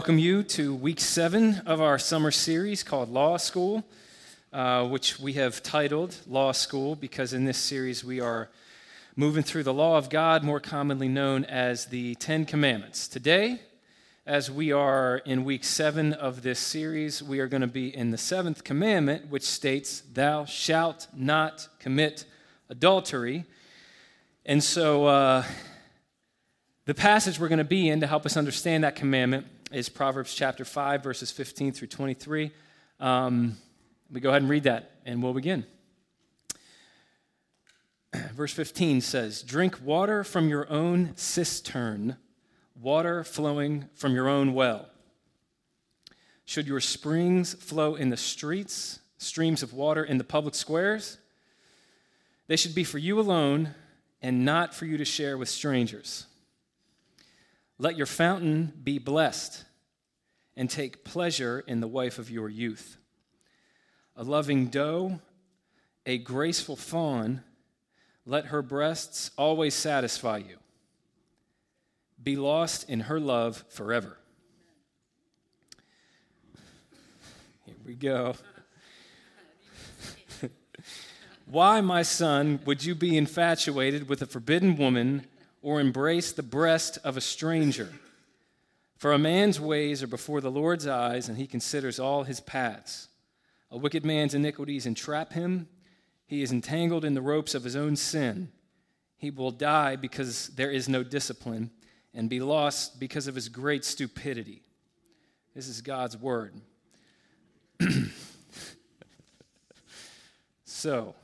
welcome you to week seven of our summer series called Law School, uh, which we have titled Law School because in this series we are moving through the law of God, more commonly known as the Ten Commandments. Today, as we are in week seven of this series, we are going to be in the seventh commandment, which states, Thou shalt not commit adultery. And so, uh, the passage we're going to be in to help us understand that commandment is Proverbs chapter 5, verses 15 through 23. Um, we go ahead and read that, and we'll begin. Verse 15 says, Drink water from your own cistern, water flowing from your own well. Should your springs flow in the streets, streams of water in the public squares? They should be for you alone and not for you to share with strangers. Let your fountain be blessed, and take pleasure in the wife of your youth. A loving doe, a graceful fawn, let her breasts always satisfy you. Be lost in her love forever. Here we go. Why, my son, would you be infatuated with a forbidden woman? Or embrace the breast of a stranger. For a man's ways are before the Lord's eyes, and he considers all his paths. A wicked man's iniquities entrap him. He is entangled in the ropes of his own sin. He will die because there is no discipline, and be lost because of his great stupidity. This is God's word. so,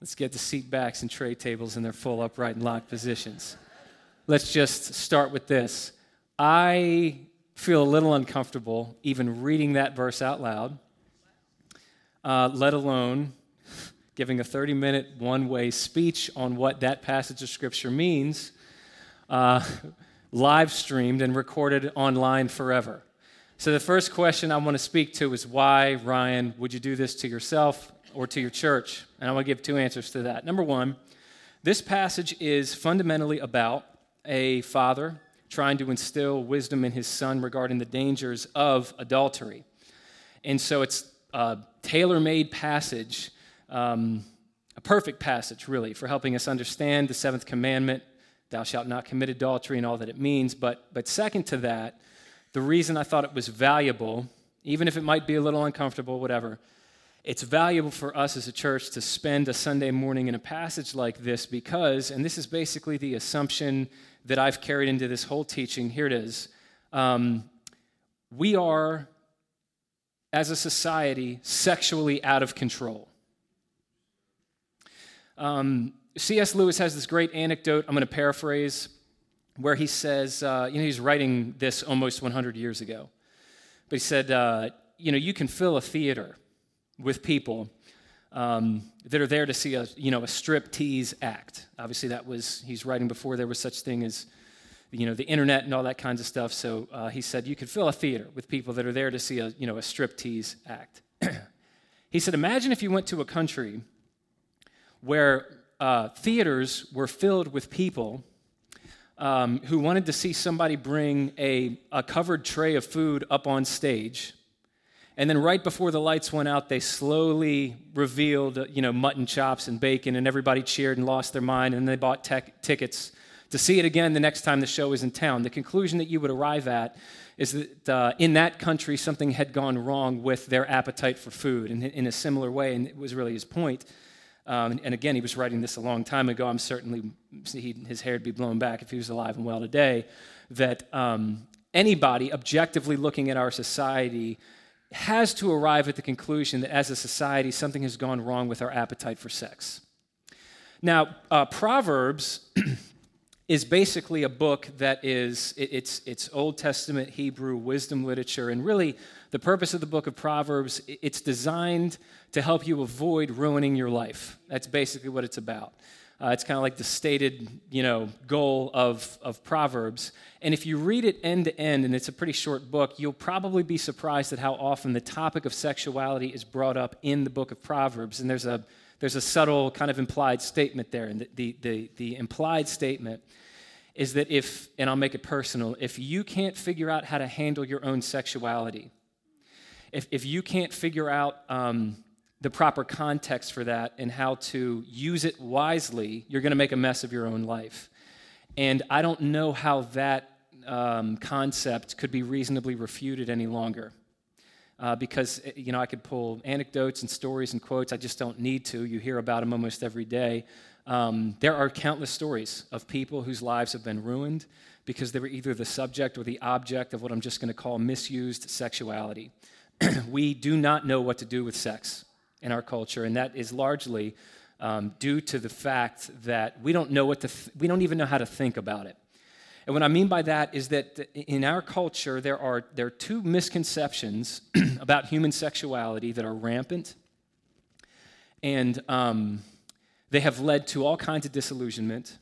Let's get the seat backs and tray tables in their full upright and locked positions. Let's just start with this. I feel a little uncomfortable even reading that verse out loud, uh, let alone giving a 30 minute one way speech on what that passage of Scripture means, uh, live streamed and recorded online forever. So, the first question I want to speak to is why, Ryan, would you do this to yourself or to your church? And I want to give two answers to that. Number one, this passage is fundamentally about a father trying to instill wisdom in his son regarding the dangers of adultery. And so it's a tailor made passage, um, a perfect passage, really, for helping us understand the seventh commandment thou shalt not commit adultery and all that it means. But, but second to that, the reason I thought it was valuable, even if it might be a little uncomfortable, whatever, it's valuable for us as a church to spend a Sunday morning in a passage like this because, and this is basically the assumption that I've carried into this whole teaching. Here it is. Um, we are, as a society, sexually out of control. Um, C.S. Lewis has this great anecdote, I'm going to paraphrase, where he says, uh, you know, he's writing this almost 100 years ago. But he said, uh, you know, you can fill a theater with people um, that are there to see a you know a strip tease act. Obviously, that was he's writing before there was such thing as you know the internet and all that kinds of stuff. So uh, he said you could fill a theater with people that are there to see a you know a strip tease act. he said, imagine if you went to a country where uh, theaters were filled with people. Um, who wanted to see somebody bring a, a covered tray of food up on stage and then right before the lights went out, they slowly revealed, you know, mutton chops and bacon, and everybody cheered and lost their mind, and they bought tech, tickets to see it again the next time the show was in town. The conclusion that you would arrive at is that uh, in that country, something had gone wrong with their appetite for food in, in a similar way, and it was really his point. Um, and again, he was writing this a long time ago. I'm certainly, his hair would be blown back if he was alive and well today. That um, anybody objectively looking at our society has to arrive at the conclusion that as a society, something has gone wrong with our appetite for sex. Now, uh, Proverbs is basically a book that is it, it's it's Old Testament Hebrew wisdom literature, and really the purpose of the book of Proverbs it's designed to help you avoid ruining your life. That's basically what it's about. Uh, it's kind of like the stated, you know, goal of, of Proverbs. And if you read it end to end, and it's a pretty short book, you'll probably be surprised at how often the topic of sexuality is brought up in the book of Proverbs. And there's a, there's a subtle kind of implied statement there. And the, the, the, the implied statement is that if, and I'll make it personal, if you can't figure out how to handle your own sexuality, if, if you can't figure out um, the proper context for that and how to use it wisely, you're going to make a mess of your own life. And I don't know how that um, concept could be reasonably refuted any longer. Uh, because eh, you know I could pull anecdotes and stories and quotes. I just don't need to. You hear about them almost every day. Um, there are countless stories of people whose lives have been ruined because they were either the subject or the object of what I'm just going to call misused sexuality. we do not know what to do with sex in our culture, and that is largely um, due to the fact that we don't know what to th- we don't even know how to think about it. And what I mean by that is that in our culture there are there are two misconceptions about human sexuality that are rampant, and um, they have led to all kinds of disillusionment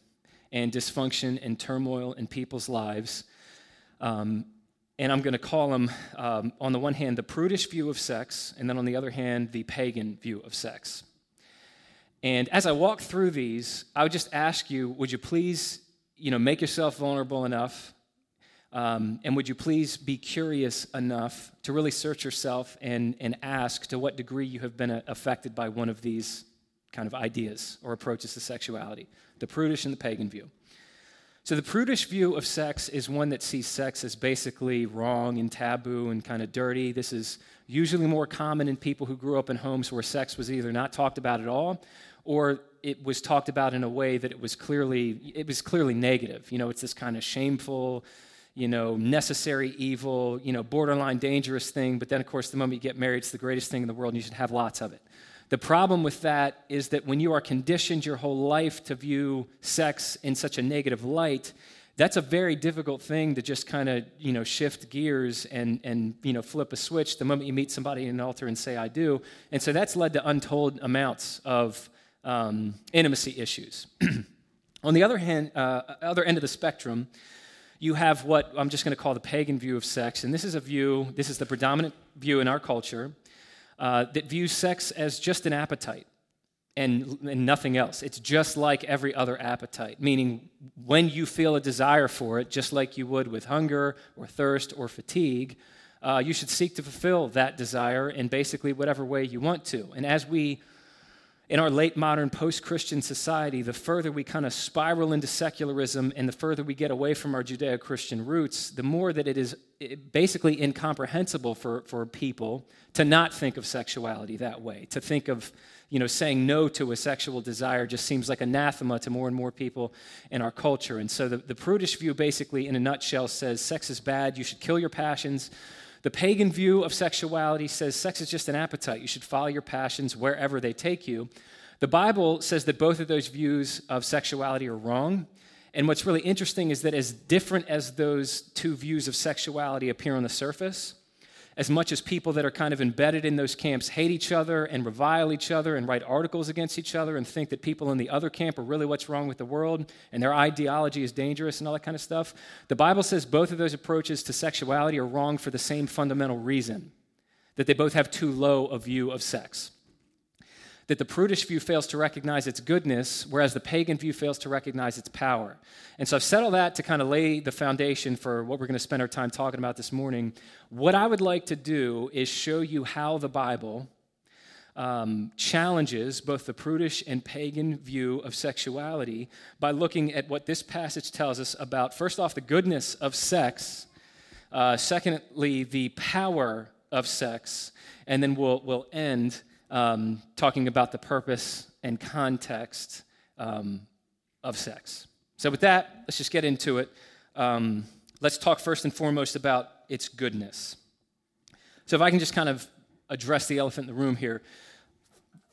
and dysfunction and turmoil in people's lives. Um, and I'm going to call them, um, on the one hand, the prudish view of sex, and then on the other hand, the pagan view of sex. And as I walk through these, I would just ask you, would you please, you know, make yourself vulnerable enough, um, and would you please be curious enough to really search yourself and, and ask to what degree you have been uh, affected by one of these kind of ideas or approaches to sexuality, the prudish and the pagan view. So, the prudish view of sex is one that sees sex as basically wrong and taboo and kind of dirty. This is usually more common in people who grew up in homes where sex was either not talked about at all or it was talked about in a way that it was clearly it was clearly negative. You know, it's this kind of shameful, you know, necessary evil, you know, borderline dangerous thing, but then of course the moment you get married it's the greatest thing in the world and you should have lots of it. The problem with that is that when you are conditioned your whole life to view sex in such a negative light, that's a very difficult thing to just kind of you know shift gears and and you know flip a switch the moment you meet somebody in an altar and say I do, and so that's led to untold amounts of um, intimacy issues. On the other hand, uh, other end of the spectrum, you have what I'm just going to call the pagan view of sex, and this is a view. This is the predominant view in our culture uh, that views sex as just an appetite and, and nothing else. It's just like every other appetite, meaning when you feel a desire for it, just like you would with hunger or thirst or fatigue, uh, you should seek to fulfill that desire in basically whatever way you want to. And as we in our late modern post Christian society, the further we kind of spiral into secularism and the further we get away from our Judeo Christian roots, the more that it is eh, basically incomprehensible for, for people to not think of sexuality that way. To think of, you know, saying no to a sexual desire just seems like anathema to more and more people in our culture. And so the, the prudish view, basically, in a nutshell, says sex is bad, you should kill your passions the pagan view of sexuality says sex is just an appetite. You should follow your passions wherever they take you. The Bible says that both of those views of sexuality are wrong. And what's really interesting is that, as different as those two views of sexuality appear on the surface, as much as people that are kind of embedded in those camps hate each other and revile each other and write articles against each other and think that people in the other camp are really what's wrong with the world and their ideology is dangerous and all that kind of stuff, the Bible says both of those approaches to sexuality are wrong for the same fundamental reason that they both have too low a view of sex that the prudish view fails to recognize its goodness, whereas the pagan view fails to recognize its power. And so I've said all that to kind of lay the foundation for what we're going to spend our time talking about this morning. What I would like to do is show you how the Bible um, challenges both the prudish and pagan view of sexuality by looking at what this passage tells us about, first off, the goodness of sex, uh, secondly, the power of sex, and then we'll, we'll end um, talking about the purpose and context um, of sex. So, with that, let's just get into it. Um, let's talk first and foremost about its goodness. So, if I can just kind of address the elephant in the room here.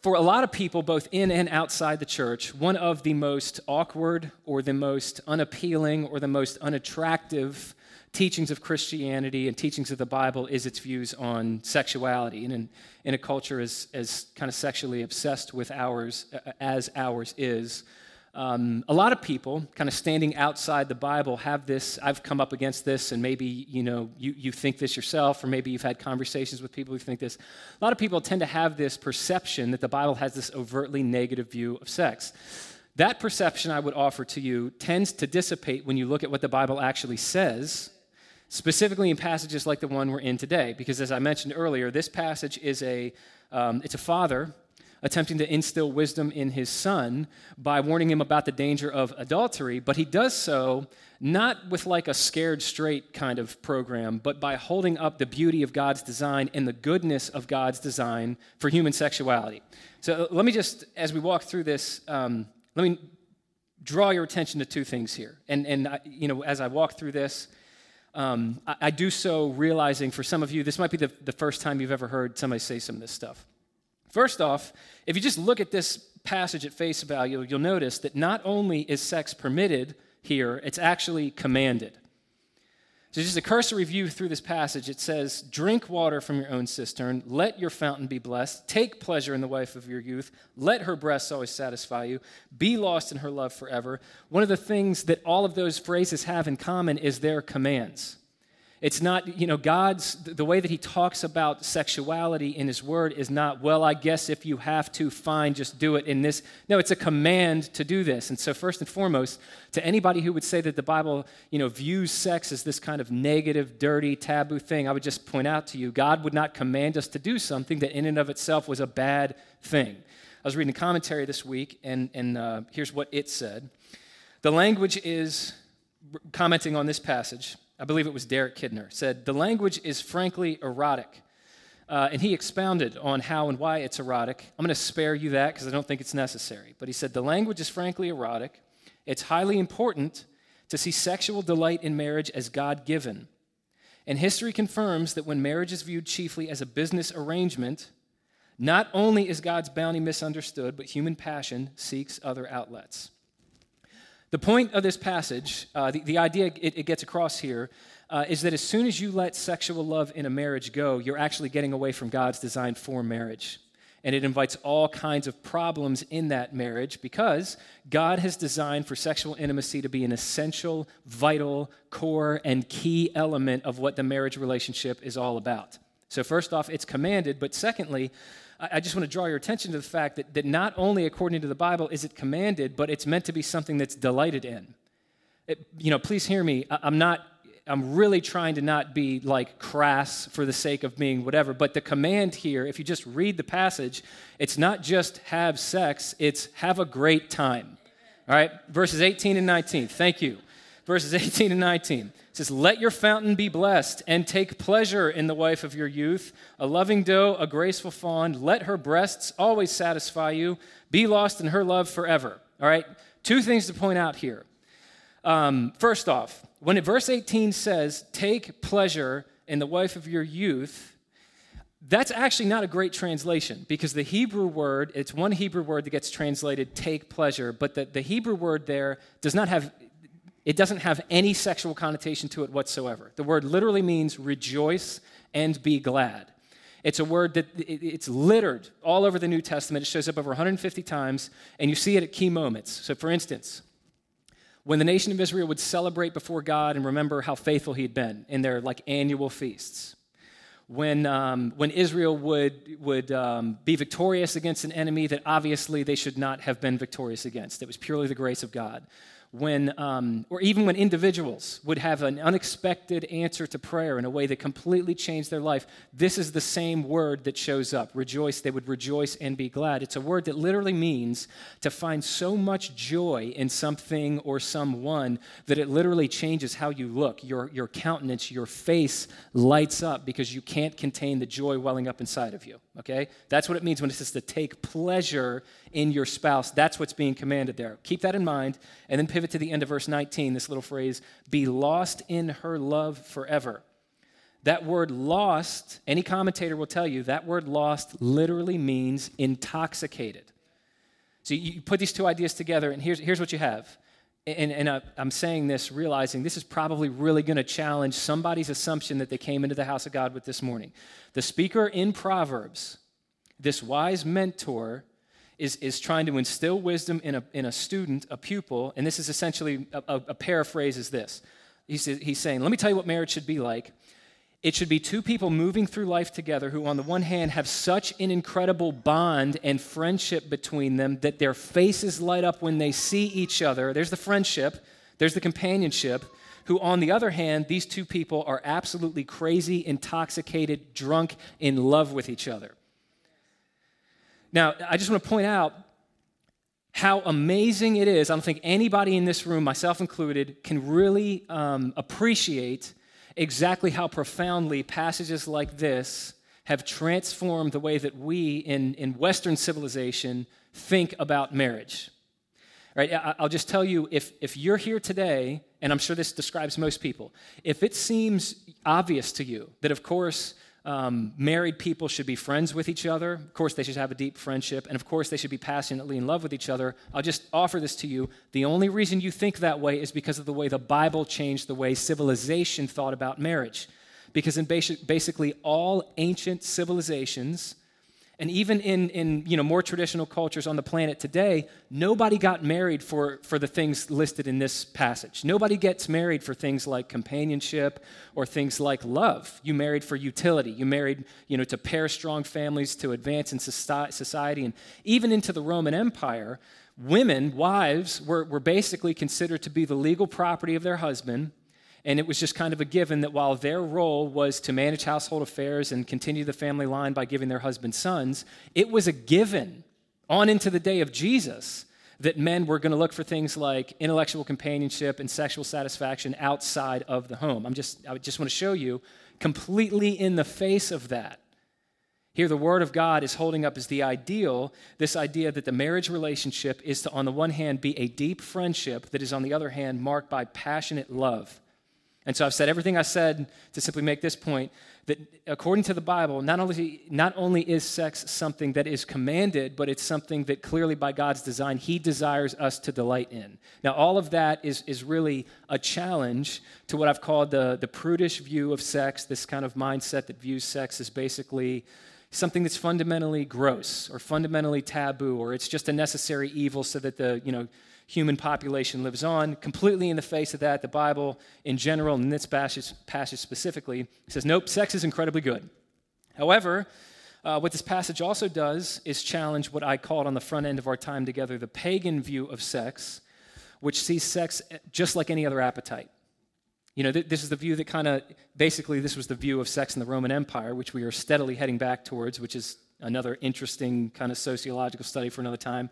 For a lot of people, both in and outside the church, one of the most awkward or the most unappealing or the most unattractive teachings of Christianity and teachings of the Bible is its views on sexuality. And in, in a culture as, as kind of sexually obsessed with ours as ours is, um, a lot of people kind of standing outside the bible have this i've come up against this and maybe you know you, you think this yourself or maybe you've had conversations with people who think this a lot of people tend to have this perception that the bible has this overtly negative view of sex That perception I would offer to you tends to dissipate when you look at what the Bible actually says, specifically in passages like the one we're in today. Because as I mentioned earlier, this passage is a, um, it's a father attempting to instill wisdom in his son by warning him about the danger of adultery, but he does so not with like a scared straight kind of program, but by holding up the beauty of God's design and the goodness of God's design for human sexuality. So uh, let me just, as we walk through this, um, let me draw your attention to two things here. And, and I, you know, as I walk through this, um, I, I, do so realizing for some of you, this might be the, the first time you've ever heard somebody say some of this stuff. First off, if you just look at this passage at face value, you'll notice that not only is sex permitted here, it's actually commanded. So, just a cursory view through this passage, it says, Drink water from your own cistern, let your fountain be blessed, take pleasure in the wife of your youth, let her breasts always satisfy you, be lost in her love forever. One of the things that all of those phrases have in common is their commands. It's not, you know, God's, the way that He talks about sexuality in His Word is not, well, I guess if you have to, fine, just do it in this. No, it's a command to do this. And so, first and foremost, to anybody who would say that the Bible, you know, views sex as this kind of negative, dirty, taboo thing, I would just point out to you, God would not command us to do something that in and of itself was a bad thing. I was reading a commentary this week, and, and uh, here's what it said. The language is commenting on this passage I believe it was Derek Kidner, said, The language is frankly erotic. Uh, and he expounded on how and why it's erotic. I'm going to spare you that because I don't think it's necessary. But he said, The language is frankly erotic. It's highly important to see sexual delight in marriage as God given. And history confirms that when marriage is viewed chiefly as a business arrangement, not only is God's bounty misunderstood, but human passion seeks other outlets. The point of this passage, uh, the, the idea it, it, gets across here, uh, is that as soon as you let sexual love in a marriage go, you're actually getting away from God's design for marriage. And it invites all kinds of problems in that marriage because God has designed for sexual intimacy to be an essential, vital, core, and key element of what the marriage relationship is all about. So, first off, it's commanded, but secondly, I just want to draw your attention to the fact that, that not only according to the Bible is it commanded, but it's meant to be something that's delighted in. It, you know, please hear me. I, I'm not, I'm really trying to not be like crass for the sake of being whatever, but the command here, if you just read the passage, it's not just have sex, it's have a great time. All right, verses 18 and 19. Thank you. Verses 18 and 19. It says, Let your fountain be blessed, and take pleasure in the wife of your youth, a loving doe, a graceful fawn. Let her breasts always satisfy you. Be lost in her love forever. All right? Two things to point out here. Um, first off, when it, verse 18 says, Take pleasure in the wife of your youth, that's actually not a great translation because the Hebrew word, it's one Hebrew word that gets translated take pleasure, but the, the Hebrew word there does not have it doesn't have any sexual connotation to it whatsoever. The word literally means rejoice and be glad. It's a word that it's littered all over the New Testament. It shows up over 150 times, and you see it at key moments. So, for instance, when the nation of Israel would celebrate before God and remember how faithful He had been in their like annual feasts, when, um, when Israel would, would um, be victorious against an enemy that obviously they should not have been victorious against, it was purely the grace of God when, um, or even when individuals would have an unexpected answer to prayer in a way that completely changed their life, this is the same word that shows up. Rejoice, they would rejoice and be glad. It's a word that literally means to find so much joy in something or someone that it literally changes how you look. Your, your countenance, your face lights up because you can't contain the joy welling up inside of you. Okay? That's what it means when it says to take pleasure in your spouse. That's what's being commanded there. Keep that in mind. And then pivot to the end of verse 19, this little phrase be lost in her love forever. That word lost, any commentator will tell you, that word lost literally means intoxicated. So you put these two ideas together, and here's, here's what you have. And, and I'm saying this realizing this is probably really going to challenge somebody's assumption that they came into the house of God with this morning. The speaker in Proverbs, this wise mentor, is, is trying to instill wisdom in a, in a student, a pupil, and this is essentially a, a, a paraphrase is this. He's, he's saying, Let me tell you what marriage should be like. It should be two people moving through life together who, on the one hand, have such an incredible bond and friendship between them that their faces light up when they see each other. There's the friendship, there's the companionship. Who, on the other hand, these two people are absolutely crazy, intoxicated, drunk, in love with each other. Now, I just want to point out how amazing it is. I don't think anybody in this room, myself included, can really um, appreciate exactly how profoundly passages like this have transformed the way that we in, in Western civilization think about marriage. Right? I'll just tell you if, if you're here today, and I'm sure this describes most people, if it seems obvious to you that, of course, um, married people should be friends with each other. Of course, they should have a deep friendship. And of course, they should be passionately in love with each other. I'll just offer this to you. The only reason you think that way is because of the way the Bible changed the way civilization thought about marriage. Because in basic, basically all ancient civilizations, and even in, in you know, more traditional cultures on the planet today, nobody got married for, for the things listed in this passage. Nobody gets married for things like companionship or things like love. You married for utility. You married you know, to pair strong families, to advance in society. And even into the Roman Empire, women, wives, were, were basically considered to be the legal property of their husband and it was just kind of a given that while their role was to manage household affairs and continue the family line by giving their husband sons, it was a given on into the day of Jesus that men were going to look for things like intellectual companionship and sexual satisfaction outside of the home. I'm just, I just want to show you completely in the face of that. Here, the Word of God is holding up as the ideal this idea that the marriage relationship is to, on the one hand, be a deep friendship that is, on the other hand, marked by passionate love. And so I've said everything I said to simply make this point that according to the Bible, not only, not only is sex something that is commanded, but it's something that clearly by God's design, He desires us to delight in. Now, all of that is, is really a challenge to what I've called the, the prudish view of sex, this kind of mindset that views sex as basically something that's fundamentally gross or fundamentally taboo, or it's just a necessary evil so that the, you know, human population lives on. Completely in the face of that, the Bible in general, and this passage, passage specifically, says, nope, sex is incredibly good. However, uh, what this passage also does is challenge what I called on the front end of our time together the pagan view of sex, which sees sex just like any other appetite. You know, th- this is the view that kind of basically this was the view of sex in the Roman Empire, which we are steadily heading back towards, which is another interesting kind of sociological study for another time.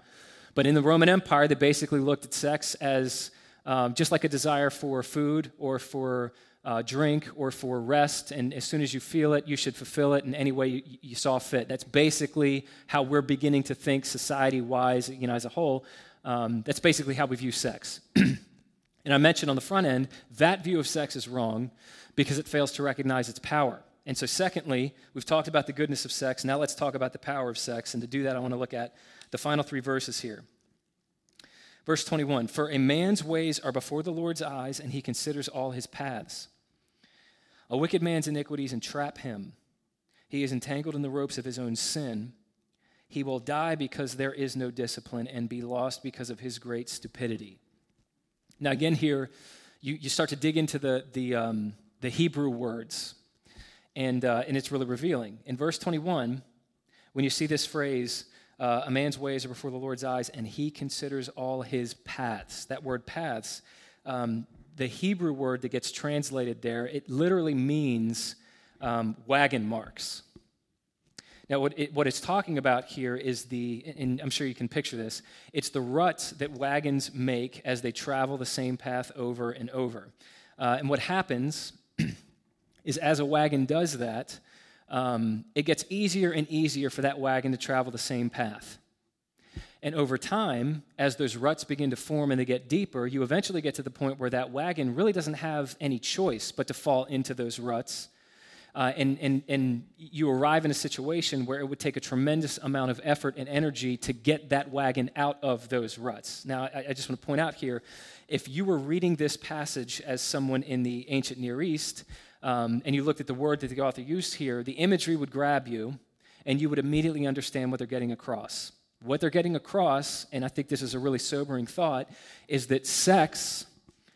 But in the Roman Empire, they basically looked at sex as um, just like a desire for food or for uh, drink or for rest. And as soon as you feel it, you should fulfill it in any way you, you saw fit. That's basically how we're beginning to think society wise, you know, as a whole. Um, that's basically how we view sex. and I mentioned on the front end, that view of sex is wrong because it fails to recognize its power. And so, secondly, we've talked about the goodness of sex. Now let's talk about the power of sex. And to do that, I want to look at the final three verses here. Verse 21 For a man's ways are before the Lord's eyes, and he considers all his paths. A wicked man's iniquities entrap him. He is entangled in the ropes of his own sin. He will die because there is no discipline and be lost because of his great stupidity. Now, again, here, you, you start to dig into the, the, um, the Hebrew words, and, uh, and it's really revealing. In verse 21, when you see this phrase, uh, a man's ways are before the Lord's eyes, and he considers all his paths. That word paths, um, the Hebrew word that gets translated there, it literally means um, wagon marks. Now, what, it, what, it's talking about here is the, and I'm sure you can picture this, it's the ruts that wagons make as they travel the same path over and over. Uh, and what happens is as a wagon does that, um, it gets easier and easier for that wagon to travel the same path. And over time, as those ruts begin to form and they get deeper, you eventually get to the point where that wagon really doesn't have any choice but to fall into those ruts. Uh, and, and, and you arrive in a situation where it would take a tremendous amount of effort and energy to get that wagon out of those ruts. Now, I, I just want to point out here if you were reading this passage as someone in the ancient Near East, um, and you looked at the word that the author used here, the imagery would grab you, and you would immediately understand what they're getting across. What they're getting across, and I think this is a really sobering thought, is that sex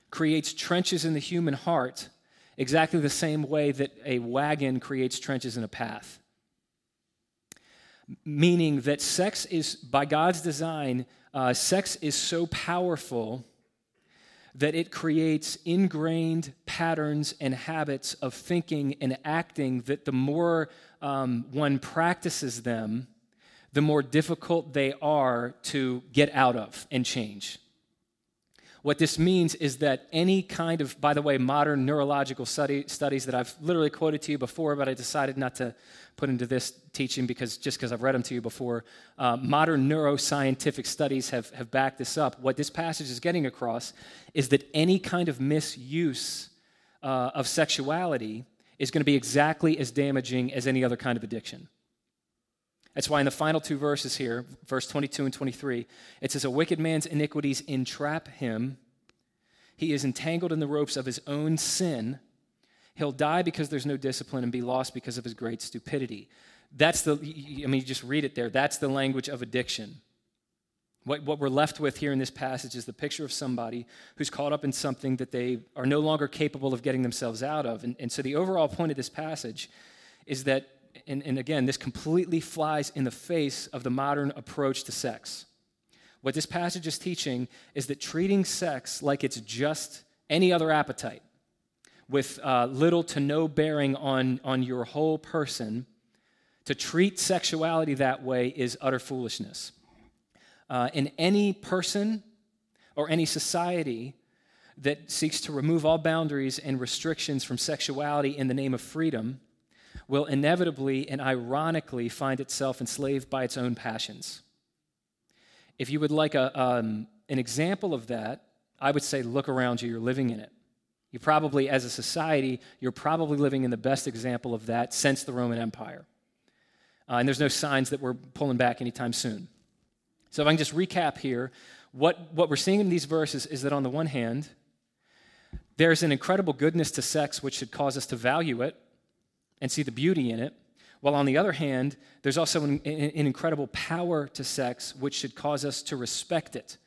creates trenches in the human heart exactly the same way that a wagon creates trenches in a path. Meaning that sex is, by God's design, uh, sex is so powerful that it creates ingrained patterns and habits of thinking and acting that the more um, one practices them, the more difficult they are to get out of and change. What this means is that any kind of, by the way, modern neurological study, studies that I've literally quoted to you before, but I decided not to put into this teaching because just because I've read them to you before, uh, modern neuroscientific studies have, have backed this up. What this passage is getting across is that any kind of misuse uh, of sexuality is going to be exactly as damaging as any other kind of addiction. That's why in the final two verses here, verse 22 and 23, it says, A wicked man's iniquities entrap him. He is entangled in the ropes of his own sin. He'll die because there's no discipline and be lost because of his great stupidity. That's the, I mean, you just read it there. That's the language of addiction. What, what we're left with here in this passage is the picture of somebody who's caught up in something that they are no longer capable of getting themselves out of. And, and so the overall point of this passage is that and, and again, this completely flies in the face of the modern approach to sex. What this passage is teaching is that treating sex like it's just any other appetite, with uh, little to no bearing on, on your whole person, to treat sexuality that way is utter foolishness. Uh, in any person or any society that seeks to remove all boundaries and restrictions from sexuality in the name of freedom, will inevitably and ironically find itself enslaved by its own passions. If you would like a, um, an example of that, I would say look around you, you're living in it. You probably, as a society, you're probably living in the best example of that since the Roman Empire. Uh, and there's no signs that we're pulling back anytime soon. So, if I can just recap here, what, what we're seeing in these verses is that on the one hand, there's an incredible goodness to sex which should cause us to value it and see the beauty in it. While on the other hand, there's also an, an, incredible power to sex, which should cause us to respect it.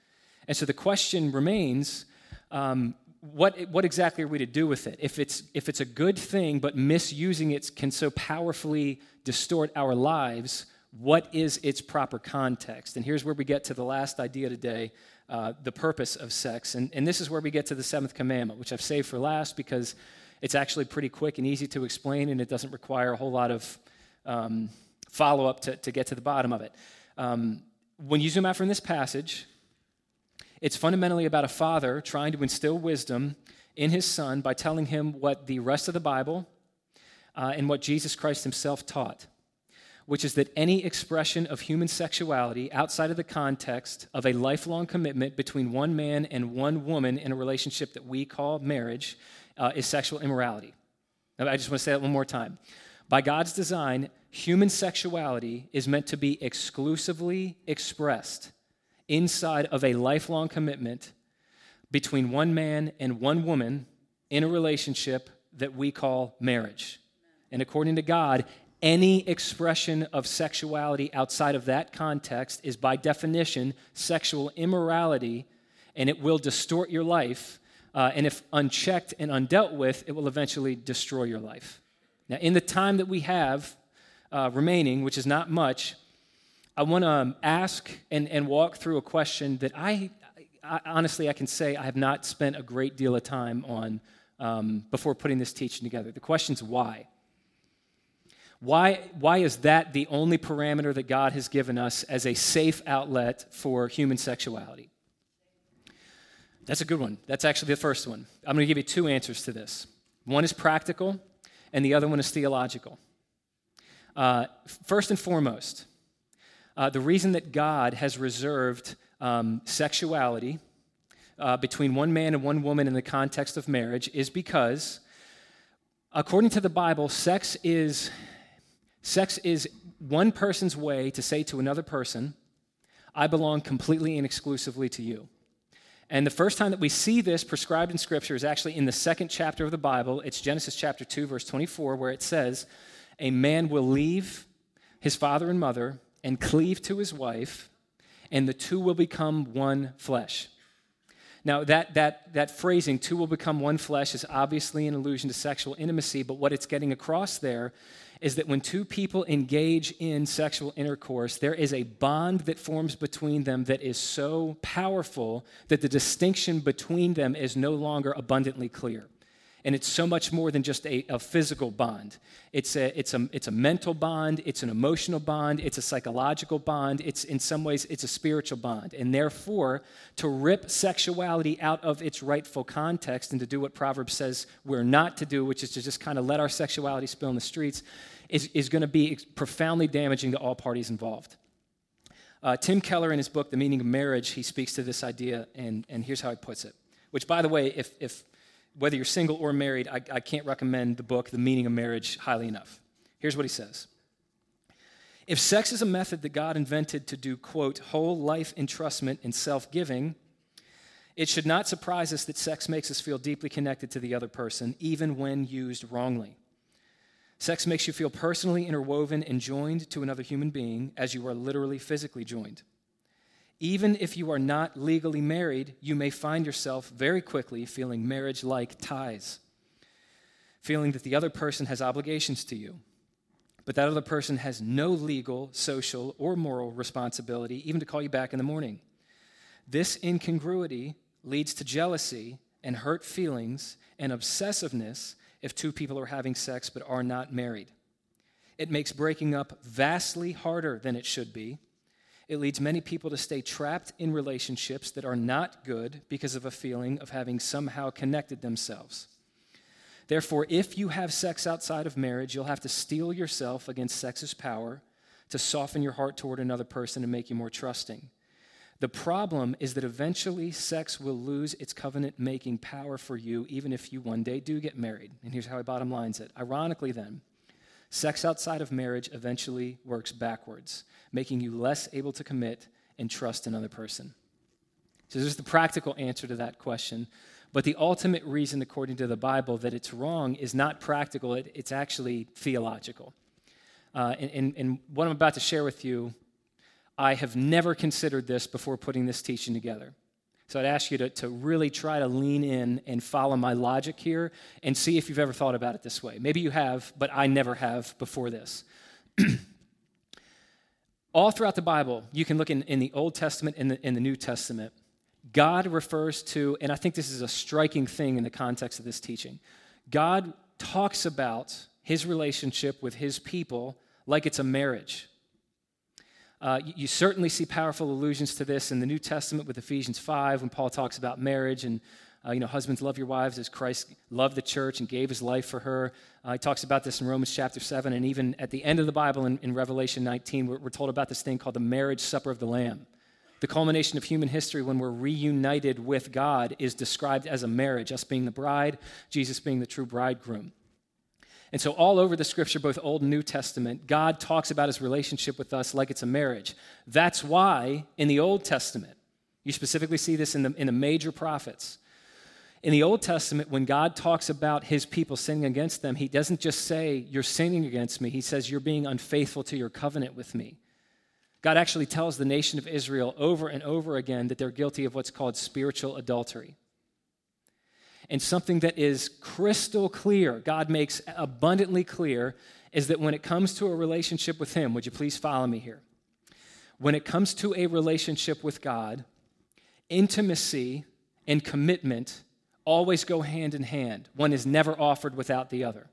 And so the question remains um, what, what exactly are we to do with it? If it's, if it's a good thing, but misusing it can so powerfully distort our lives, what is its proper context? And here's where we get to the last idea today uh, the purpose of sex. And, and this is where we get to the seventh commandment, which I've saved for last because it's actually pretty quick and easy to explain, and it doesn't require a whole lot of um, follow up to, to get to the bottom of it. Um, when you zoom out from this passage, it's fundamentally about a father trying to instill wisdom in his son by telling him what the rest of the Bible uh, and what Jesus Christ himself taught, which is that any expression of human sexuality outside of the context of a lifelong commitment between one man and one woman in a relationship that we call marriage uh, is sexual immorality. Now, I just want to say that one more time. By God's design, human sexuality is meant to be exclusively expressed inside of a lifelong commitment between one man and one woman in a relationship that we call marriage. And according to God, any expression of sexuality outside of that context is by definition sexual immorality, and it will distort your life uh, and if unchecked and undealt with, it will eventually destroy your life. Now, in the time that we have uh, remaining, which is not much, I want to um, ask and, and walk through a question that I, I, honestly I can say I have not spent a great deal of time on um, before putting this teaching together. The question is why? Why, why is that the only parameter that God has given us as a safe outlet for human sexuality? That's a good one. That's actually the first one. I'm going to give you two answers to this. One is practical, and the other one is theological. Uh, first and foremost, uh, the reason that God has reserved um, sexuality uh, between one man and one woman in the context of marriage is because, according to the Bible, sex is, sex is one person's way to say to another person, I belong completely and exclusively to you. And the first time that we see this prescribed in Scripture is actually in the second chapter of the Bible. It's Genesis chapter 2, verse 24, where it says, A man will leave his father and mother and cleave to his wife, and the two will become one flesh. Now, that, that, that phrasing, two will become one flesh, is obviously an allusion to sexual intimacy, but what it's getting across there is that when two people engage in sexual intercourse, there is a bond that forms between them that is so powerful that the distinction between them is no longer abundantly clear. And it's so much more than just a, a physical bond. It's a, it's, a, it's a mental bond, it's an emotional bond, it's a psychological bond, it's in some ways it's a spiritual bond. And therefore, to rip sexuality out of its rightful context and to do what Proverbs says we're not to do, which is to just kind of let our sexuality spill in the streets, is, is going to be profoundly damaging to all parties involved. Uh, Tim Keller, in his book, The Meaning of Marriage, he speaks to this idea, and, and here's how he puts it. Which, by the way, if, if whether you're single or married, I, I can't recommend the book, The Meaning of Marriage, highly enough. Here's what he says If sex is a method that God invented to do, quote, whole life entrustment and self giving, it should not surprise us that sex makes us feel deeply connected to the other person, even when used wrongly. Sex makes you feel personally interwoven and joined to another human being as you are literally physically joined. Even if you are not legally married, you may find yourself very quickly feeling marriage like ties, feeling that the other person has obligations to you, but that other person has no legal, social, or moral responsibility even to call you back in the morning. This incongruity leads to jealousy and hurt feelings and obsessiveness if two people are having sex but are not married. It makes breaking up vastly harder than it should be it leads many people to stay trapped in relationships that are not good because of a feeling of having somehow connected themselves. Therefore, if you have sex outside of marriage, you'll have to steel yourself against sex's power to soften your heart toward another person and make you more trusting. The problem is that eventually sex will lose its covenant making power for you, even if you one day do get married. And here's how I bottom lines it. Ironically, then, sex outside of marriage eventually works backwards making you less able to commit and trust another person. So, there's the practical answer to that question. But the ultimate reason, according to the Bible, that it's wrong is not practical, it, it's actually theological. Uh, and, and, and what I'm about to share with you, I have never considered this before putting this teaching together. So I'd ask you to, to really try to lean in and follow my logic here and see if you've ever thought about it this way. Maybe you have, but I never have before this. All throughout the Bible, you can look in, in the Old Testament and the, in the New Testament, God refers to, and I think this is a striking thing in the context of this teaching, God talks about his relationship with his people like it's a marriage. Uh, you, you, certainly see powerful allusions to this in the New Testament with Ephesians 5 when Paul talks about marriage and uh, you know, husbands, love your wives as Christ loved the church and gave his life for her. Uh, he talks about this in Romans chapter 7. And even at the end of the Bible in, in Revelation 19, we're, we're told about this thing called the marriage supper of the Lamb. The culmination of human history when we're reunited with God is described as a marriage, us being the bride, Jesus being the true bridegroom. And so, all over the scripture, both Old and New Testament, God talks about his relationship with us like it's a marriage. That's why in the Old Testament, you specifically see this in the, in the major prophets. In the Old Testament, when God talks about his people sinning against them, he doesn't just say, You're sinning against me. He says, You're being unfaithful to your covenant with me. God actually tells the nation of Israel over and over again that they're guilty of what's called spiritual adultery. And something that is crystal clear, God makes abundantly clear, is that when it comes to a relationship with Him, would you please follow me here? When it comes to a relationship with God, intimacy and commitment always go hand in hand. One is never offered without the other.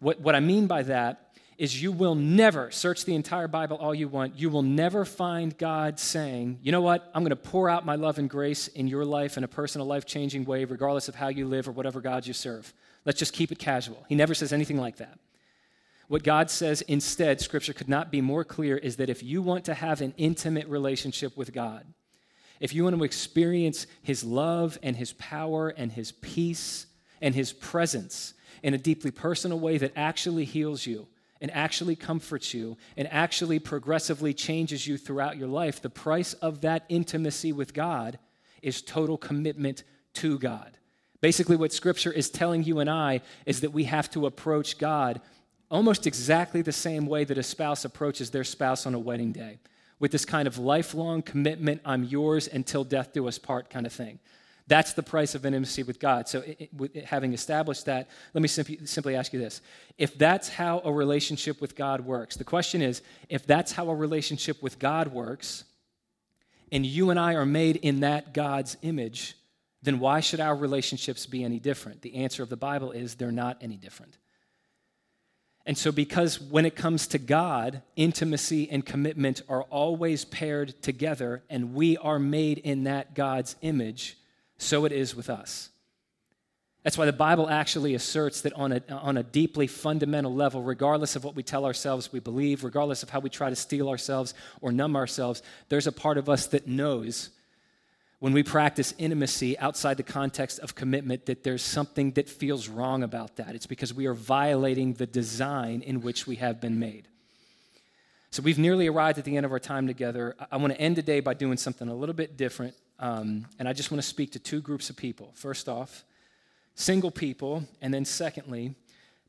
What, what I mean by that is you will never search the entire Bible all you want. You will never find God saying, you know what, I'm going to pour out my love and grace in your life in a personal, life changing way, regardless of how you live or whatever God you serve. Let's just keep it casual. He never says anything like that. What God says instead, Scripture could not be more clear, is that if you want to have an intimate relationship with God, if you want to experience His love and His power and His peace and His presence in a deeply personal way that actually heals you and actually comforts you and actually progressively changes you throughout your life, the price of that intimacy with God is total commitment to God. Basically, what Scripture is telling you and I is that we have to approach God almost exactly the same way that a spouse approaches their spouse on a wedding day with this kind of lifelong commitment, I'm yours until death do us part kind of thing. That's the price of intimacy with God. So, it, it, having established that, let me simply, simply ask you this. If that's how a relationship with God works, the question is if that's how a relationship with God works, and you and I are made in that God's image, then why should our relationships be any different? The answer of the Bible is they're not any different. And so, because when it comes to God, intimacy and commitment are always paired together, and we are made in that God's image, so it is with us. That's why the Bible actually asserts that on a, on a deeply fundamental level, regardless of what we tell ourselves we believe, regardless of how we try to steel ourselves or numb ourselves, there's a part of us that knows when we practice intimacy outside the context of commitment that there's something that feels wrong about that. It's because we are violating the design in which we have been made. So we've nearly arrived at the end of our time together. I want to end today by doing something a little bit different um, and I just want to speak to two groups of people. First off, single people, and then secondly,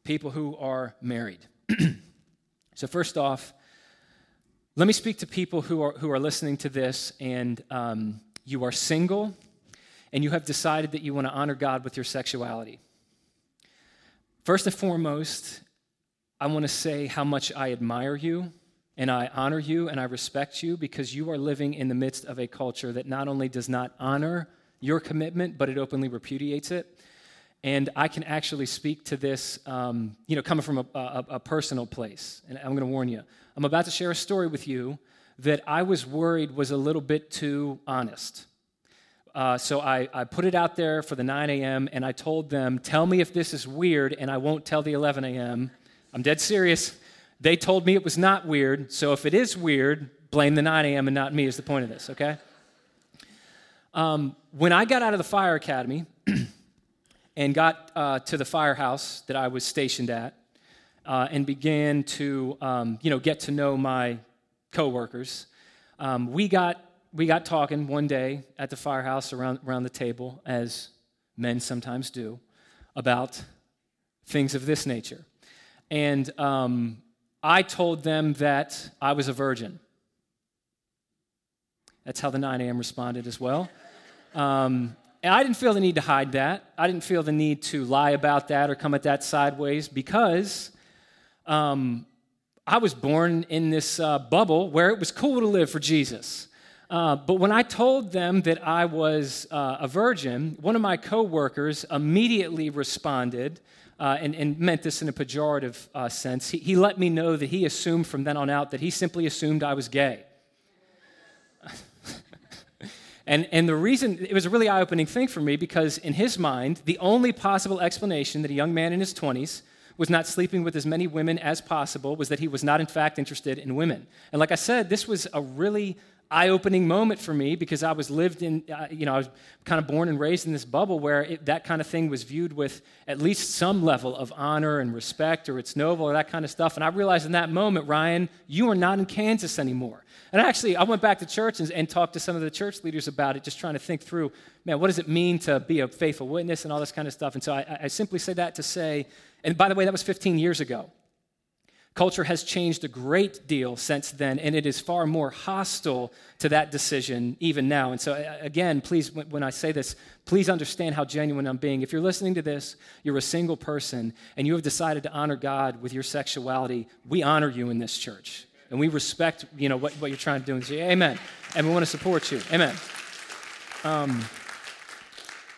people who are married. so, first off, let me speak to people who are, who are listening to this and um, you are single and you have decided that you want to honor God with your sexuality. First and foremost, I want to say how much I admire you and I honor you and I respect you because you are living in the midst of a culture that not only does not honor your commitment, but it openly repudiates it. And I can actually speak to this, um, you know, coming from a, a, a personal place. And I'm going to warn you. I'm about to share a story with you that I was worried was a little bit too honest. Uh, so I, I put it out there for the 9 a.m. and I told them, tell me if this is weird, and I won't tell the 11 a.m. I'm dead serious. They told me it was not weird, so if it is weird, blame the 9 a.m. and not me is the point of this, okay? Um, when I got out of the fire academy and got uh, to the firehouse that I was stationed at uh, and began to, um, you know, get to know my coworkers, um, we got we got talking one day at the firehouse around around the table, as men sometimes do, about things of this nature. And um, I told them that I was a virgin. That's how the 9 a.m. responded as well. Um, and I didn't feel the need to hide that. I didn't feel the need to lie about that or come at that sideways because um, I was born in this uh, bubble where it was cool to live for Jesus. Uh, but when I told them that I was uh, a virgin, one of my coworkers immediately responded uh, and, and, meant this in a pejorative uh, sense. He, he let me know that he assumed from then on out that he simply assumed I was gay. and, and the reason, it was a really eye opening thing for me because in his mind, the only possible explanation that a young man in his 20s was not sleeping with as many women as possible was that he was not, in fact, interested in women. And like I said, this was a really eye-opening moment for me because I was lived in, uh, you know, I was kind of born and raised in this bubble where it, that kind of thing was viewed with at least some level of honor and respect, or it's noble, or that kind of stuff. And I realized in that moment, Ryan, you are not in Kansas anymore. And actually, I went back to church and, and talked to some of the church leaders about it, just trying to think through, man, what does it mean to be a faithful witness and all this kind of stuff. And so I, I simply say that to say, and by the way, that was 15 years ago. Culture has changed a great deal since then, and it is far more hostile to that decision even now. And so, again, please, when I say this, please understand how genuine I'm being. If you're listening to this, you're a single person, and you have decided to honor God with your sexuality, we honor you in this church. And we respect, you know, what, what you're trying to do. And say, amen. And we want to support you. Amen. Um,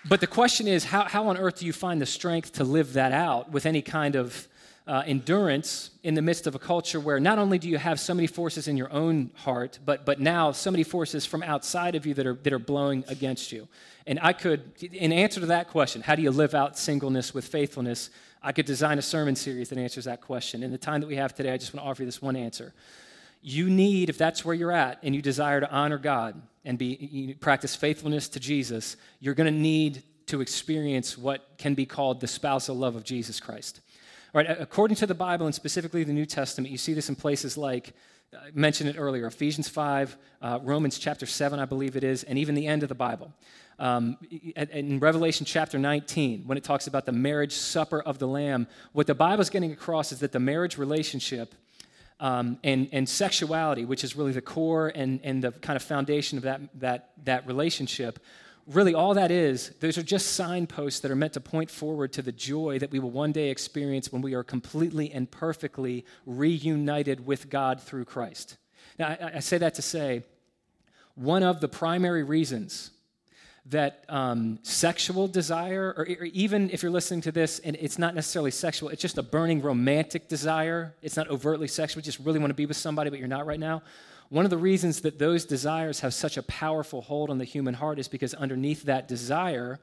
but the question is, how, how on earth do you find the strength to live that out with any kind of uh, endurance in the midst of a culture where not only do you have so many forces in your own heart, but, but now so many forces from outside of you that are, that are blowing against you. And I could, in answer to that question, how do you live out singleness with faithfulness? I could design a sermon series that answers that question. In the time that we have today, I just want to offer you this one answer. You need, if that's where you're at, and you desire to honor God and be practice faithfulness to Jesus, you're going to need to experience what can be called the spousal love of Jesus Christ. Right, according to the Bible and specifically the New Testament, you see this in places like I mentioned it earlier Ephesians 5, uh, Romans chapter 7, I believe it is, and even the end of the Bible. Um, in Revelation chapter 19, when it talks about the marriage supper of the Lamb, what the Bible is getting across is that the marriage relationship um, and, and sexuality, which is really the core and, and the kind of foundation of that, that, that relationship, really all that is, those are just signposts that are meant to point forward to the joy that we will one day experience when we are completely and perfectly reunited with God through Christ. Now, I, I say that to say, one of the primary reasons that um, sexual desire, or, or, even if you're listening to this and it's not necessarily sexual, it's just a burning romantic desire. It's not overtly sexual, you just really want to be with somebody, but you're not right now. One of the reasons that those desires have such a powerful hold on the human heart is because underneath that desire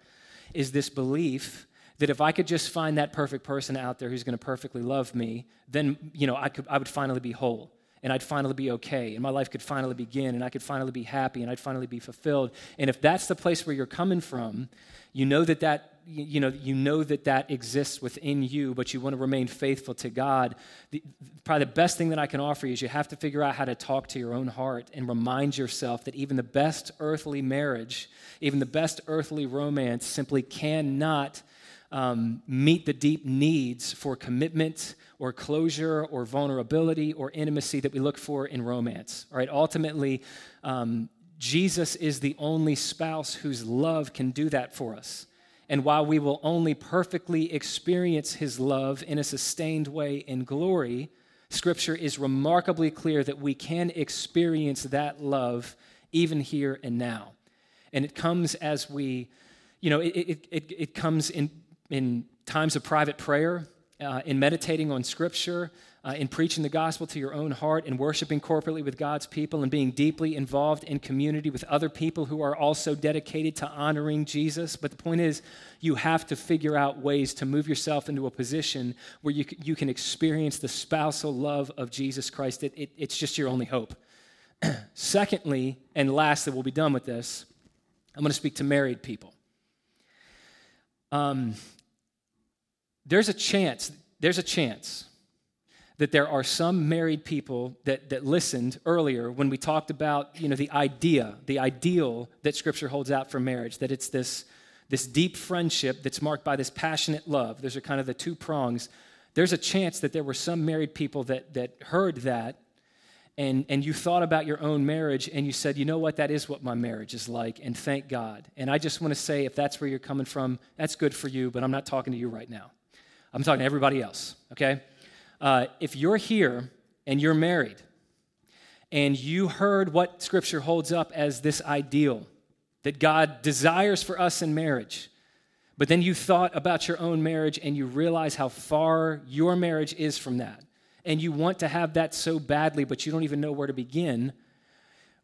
is this belief that if I could just find that perfect person out there who's going to perfectly love me, then you know I could I would finally be whole and I'd finally be okay, and my life could finally begin, and I could finally be happy, and I'd finally be fulfilled. And if that's the place where you're coming from, you know that that you know you know that that exists within you, but you want to remain faithful to God. The, probably the best thing that I can offer you is you have to figure out how to talk to your own heart and remind yourself that even the best earthly marriage, even the best earthly romance, simply cannot um, meet the deep needs for commitment or closure or vulnerability or intimacy that we look for in romance. All right, ultimately, um, Jesus is the only spouse whose love can do that for us. And while we will only perfectly experience his love in a sustained way in glory, Scripture is remarkably clear that we can experience that love even here and now. And it comes as we, you know, it, it, it, it comes in in times of private prayer, uh, in meditating on Scripture, uh, in preaching the gospel to your own heart, in worshiping corporately with God's people, and being deeply involved in community with other people who are also dedicated to honoring Jesus. But the point is, you have to figure out ways to move yourself into a position where you, you can experience the spousal love of Jesus Christ. It, it, it's just your only hope. Secondly, and lastly, we'll be done with this, I'm going to speak to married people. Um, there's a chance, there's a chance that there are some married people that, that listened earlier when we talked about you know the idea the ideal that scripture holds out for marriage that it's this this deep friendship that's marked by this passionate love those are kind of the two prongs there's a chance that there were some married people that that heard that and, and you thought about your own marriage and you said, you know what, that is what my marriage is like, and thank God. And I just want to say, if that's where you're coming from, that's good for you, but I'm not talking to you right now. I'm talking to everybody else, okay? Uh, if you're here and you're married and you heard what Scripture holds up as this ideal that God desires for us in marriage, but then you thought about your own marriage and you realize how far your marriage is from that, and you want to have that so badly, but you don't even know where to begin,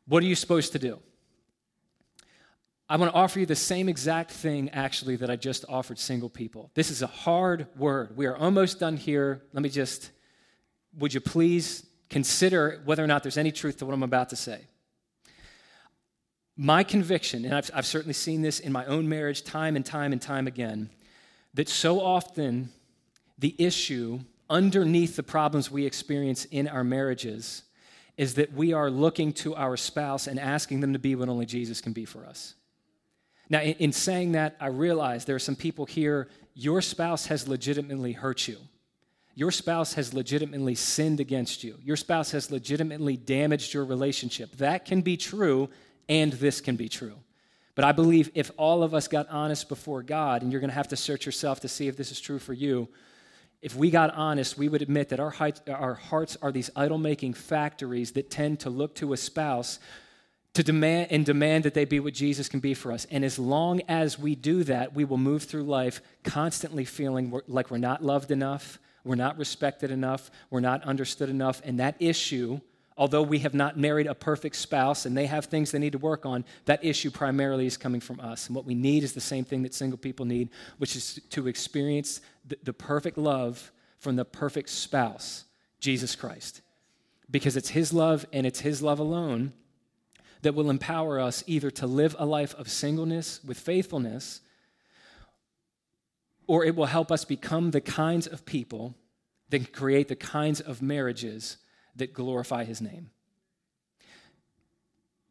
what are you supposed to do? I want to offer you the same exact thing, actually, that I just offered single people. This is a hard word. We are almost done here. Let me just, would you please consider whether or not there's any truth to what I'm about to say? My conviction, and I've, I've certainly seen this in my own marriage time and time and time again, that so often the issue underneath the problems we experience in our marriages is that we are looking to our spouse and asking them to be what only Jesus can be for us. Now, in, in saying that, I realize there are some people here, your spouse has legitimately hurt you. Your spouse has legitimately sinned against you. Your spouse has legitimately damaged your relationship. That can be true, and this can be true. But I believe if all of us got honest before God, and you're going to have to search yourself to see if this is true for you, if we got honest, we would admit that our, our hearts are these idol making factories that tend to look to a spouse to demand and demand that they be what Jesus can be for us. And as long as we do that, we will move through life constantly feeling we're, like we're not loved enough, we're not respected enough, we're not understood enough. And that issue, although we have not married a perfect spouse and they have things they need to work on, that issue primarily is coming from us. And what we need is the same thing that single people need, which is to experience the, the perfect love from the perfect spouse, Jesus Christ. Because it's His love and it's His love alone that will empower us either to live a life of singleness with faithfulness, or it will help us become the kinds of people that can create the kinds of marriages that glorify His name.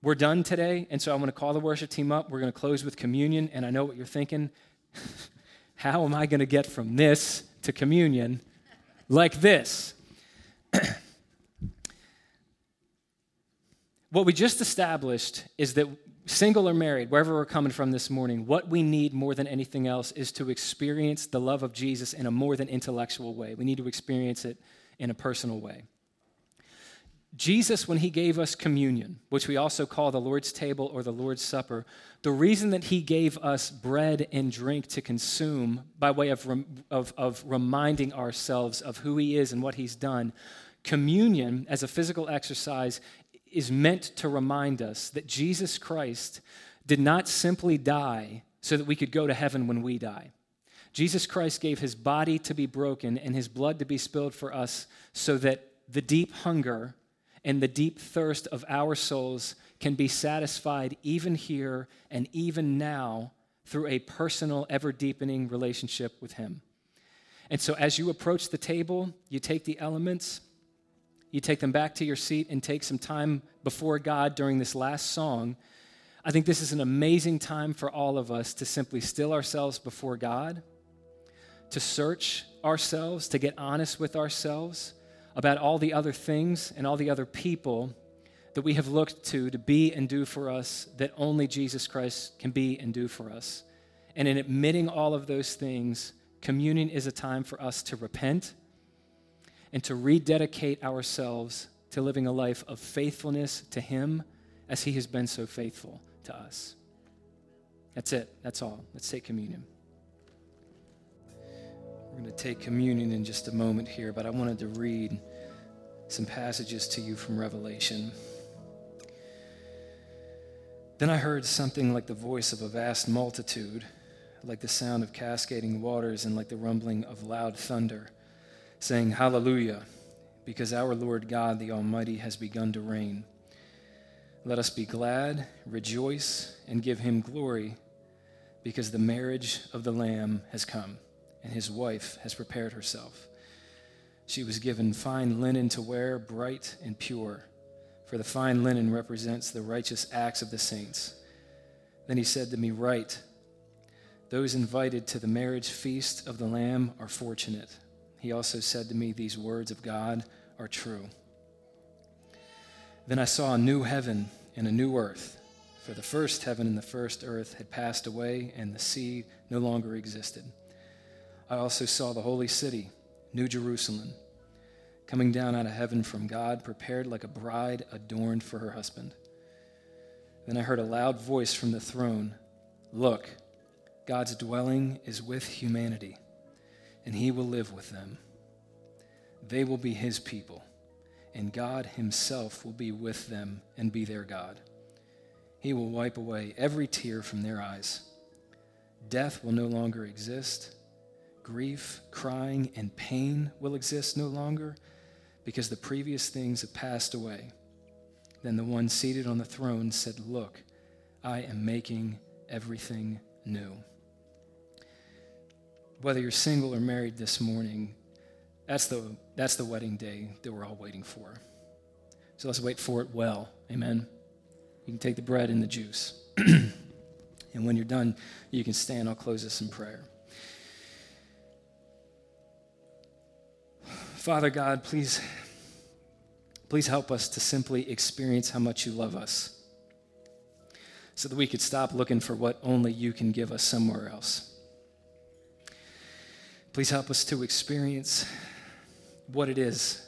We're done today, and so I'm going to call the worship team up. We're going to close with communion, and I know what you're thinking. How am I going to get from this to communion like this? What we just established is that single or married, wherever we're coming from this morning, what we need more than anything else is to experience the love of Jesus in a more than intellectual way. We need to experience it in a personal way. Jesus, when he gave us communion, which we also call the Lord's table or the Lord's supper, the reason that he gave us bread and drink to consume by way of, of, of reminding ourselves of who he is and what he's done, communion as a physical exercise is meant to remind us that Jesus Christ did not simply die so that we could go to heaven when we die. Jesus Christ gave his body to be broken and his blood to be spilled for us so that the deep hunger and the deep thirst of our souls can be satisfied even here and even now through a personal, ever deepening relationship with Him. And so, as you approach the table, you take the elements, you take them back to your seat, and take some time before God during this last song. I think this is an amazing time for all of us to simply still ourselves before God, to search ourselves, to get honest with ourselves about all the other things and all the other people that we have looked to to be and do for us that only Jesus Christ can be and do for us. And in admitting all of those things, communion is a time for us to repent and to rededicate ourselves to living a life of faithfulness to Him as He has been so faithful to us. That's it. That's all. Let's take communion. We're going to take communion in just a moment here, but I wanted to read some passages to you from Revelation. Then I heard something like the voice of a vast multitude, like the sound of cascading waters, and like the rumbling of loud thunder, saying, Hallelujah, because our Lord God the Almighty has begun to reign. Let us be glad, rejoice, and give him glory, because the marriage of the Lamb has come and his wife has prepared herself. She was given fine linen to wear, bright and pure, for the fine linen represents the righteous acts of the saints. Then he said to me, Write, those invited to the marriage feast of the Lamb are fortunate. He also said to me, These words of God are true. Then I saw a new heaven and a new earth, for the first heaven and the first earth had passed away, and the sea no longer existed. I also saw the holy city, New Jerusalem, coming down out of heaven from God, prepared like a bride adorned for her husband. Then I heard a loud voice from the throne Look, God's dwelling is with humanity, and he will live with them. They will be his people, and God himself will be with them and be their God. He will wipe away every tear from their eyes. Death will no longer exist grief, crying, and pain will exist no longer because the previous things have passed away. Then the one seated on the throne said, Look, I am making everything new. Whether you're single or married this morning, that's the, that's the wedding day that we're all waiting for. So let's wait for it well. Amen. You can take the bread and the juice. and when you're done, you can stand. I'll close this in prayer. Father God, please, please help us to simply experience how much you love us so that we could stop looking for what only you can give us somewhere else. Please help us to experience what it is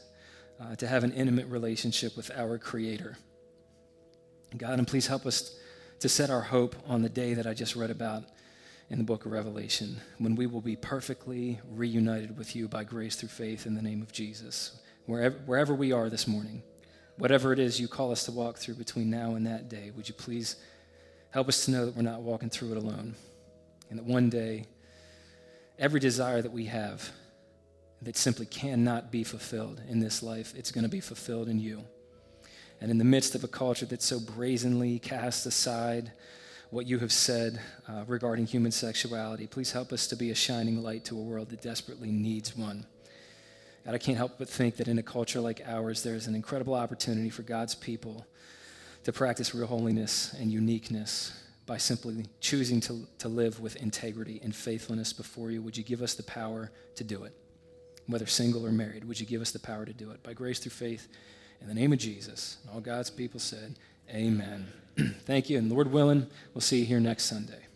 uh, to have an intimate relationship with our Creator. God, and please help us to set our hope on the day that I just read about in the book of Revelation, when we will be perfectly reunited with you by grace through faith in the name of Jesus. Wherever, wherever we are this morning, whatever it is you call us to walk through between now and that day, would you please help us to know that we're not walking through it alone? And that one day, every desire that we have that simply cannot be fulfilled in this life, it's going to be fulfilled in you. And in the midst of a culture that so brazenly casts aside what you have said uh, regarding human sexuality. Please help us to be a shining light to a world that desperately needs one. God, I can't help but think that in a culture like ours, there's an incredible opportunity for God's people to practice real holiness and uniqueness by simply choosing to, to live with integrity and faithfulness before you. Would you give us the power to do it? Whether single or married, would you give us the power to do it? By grace through faith, in the name of Jesus. All God's people said, Amen. Thank you. And Lord willing, we'll see you here next Sunday.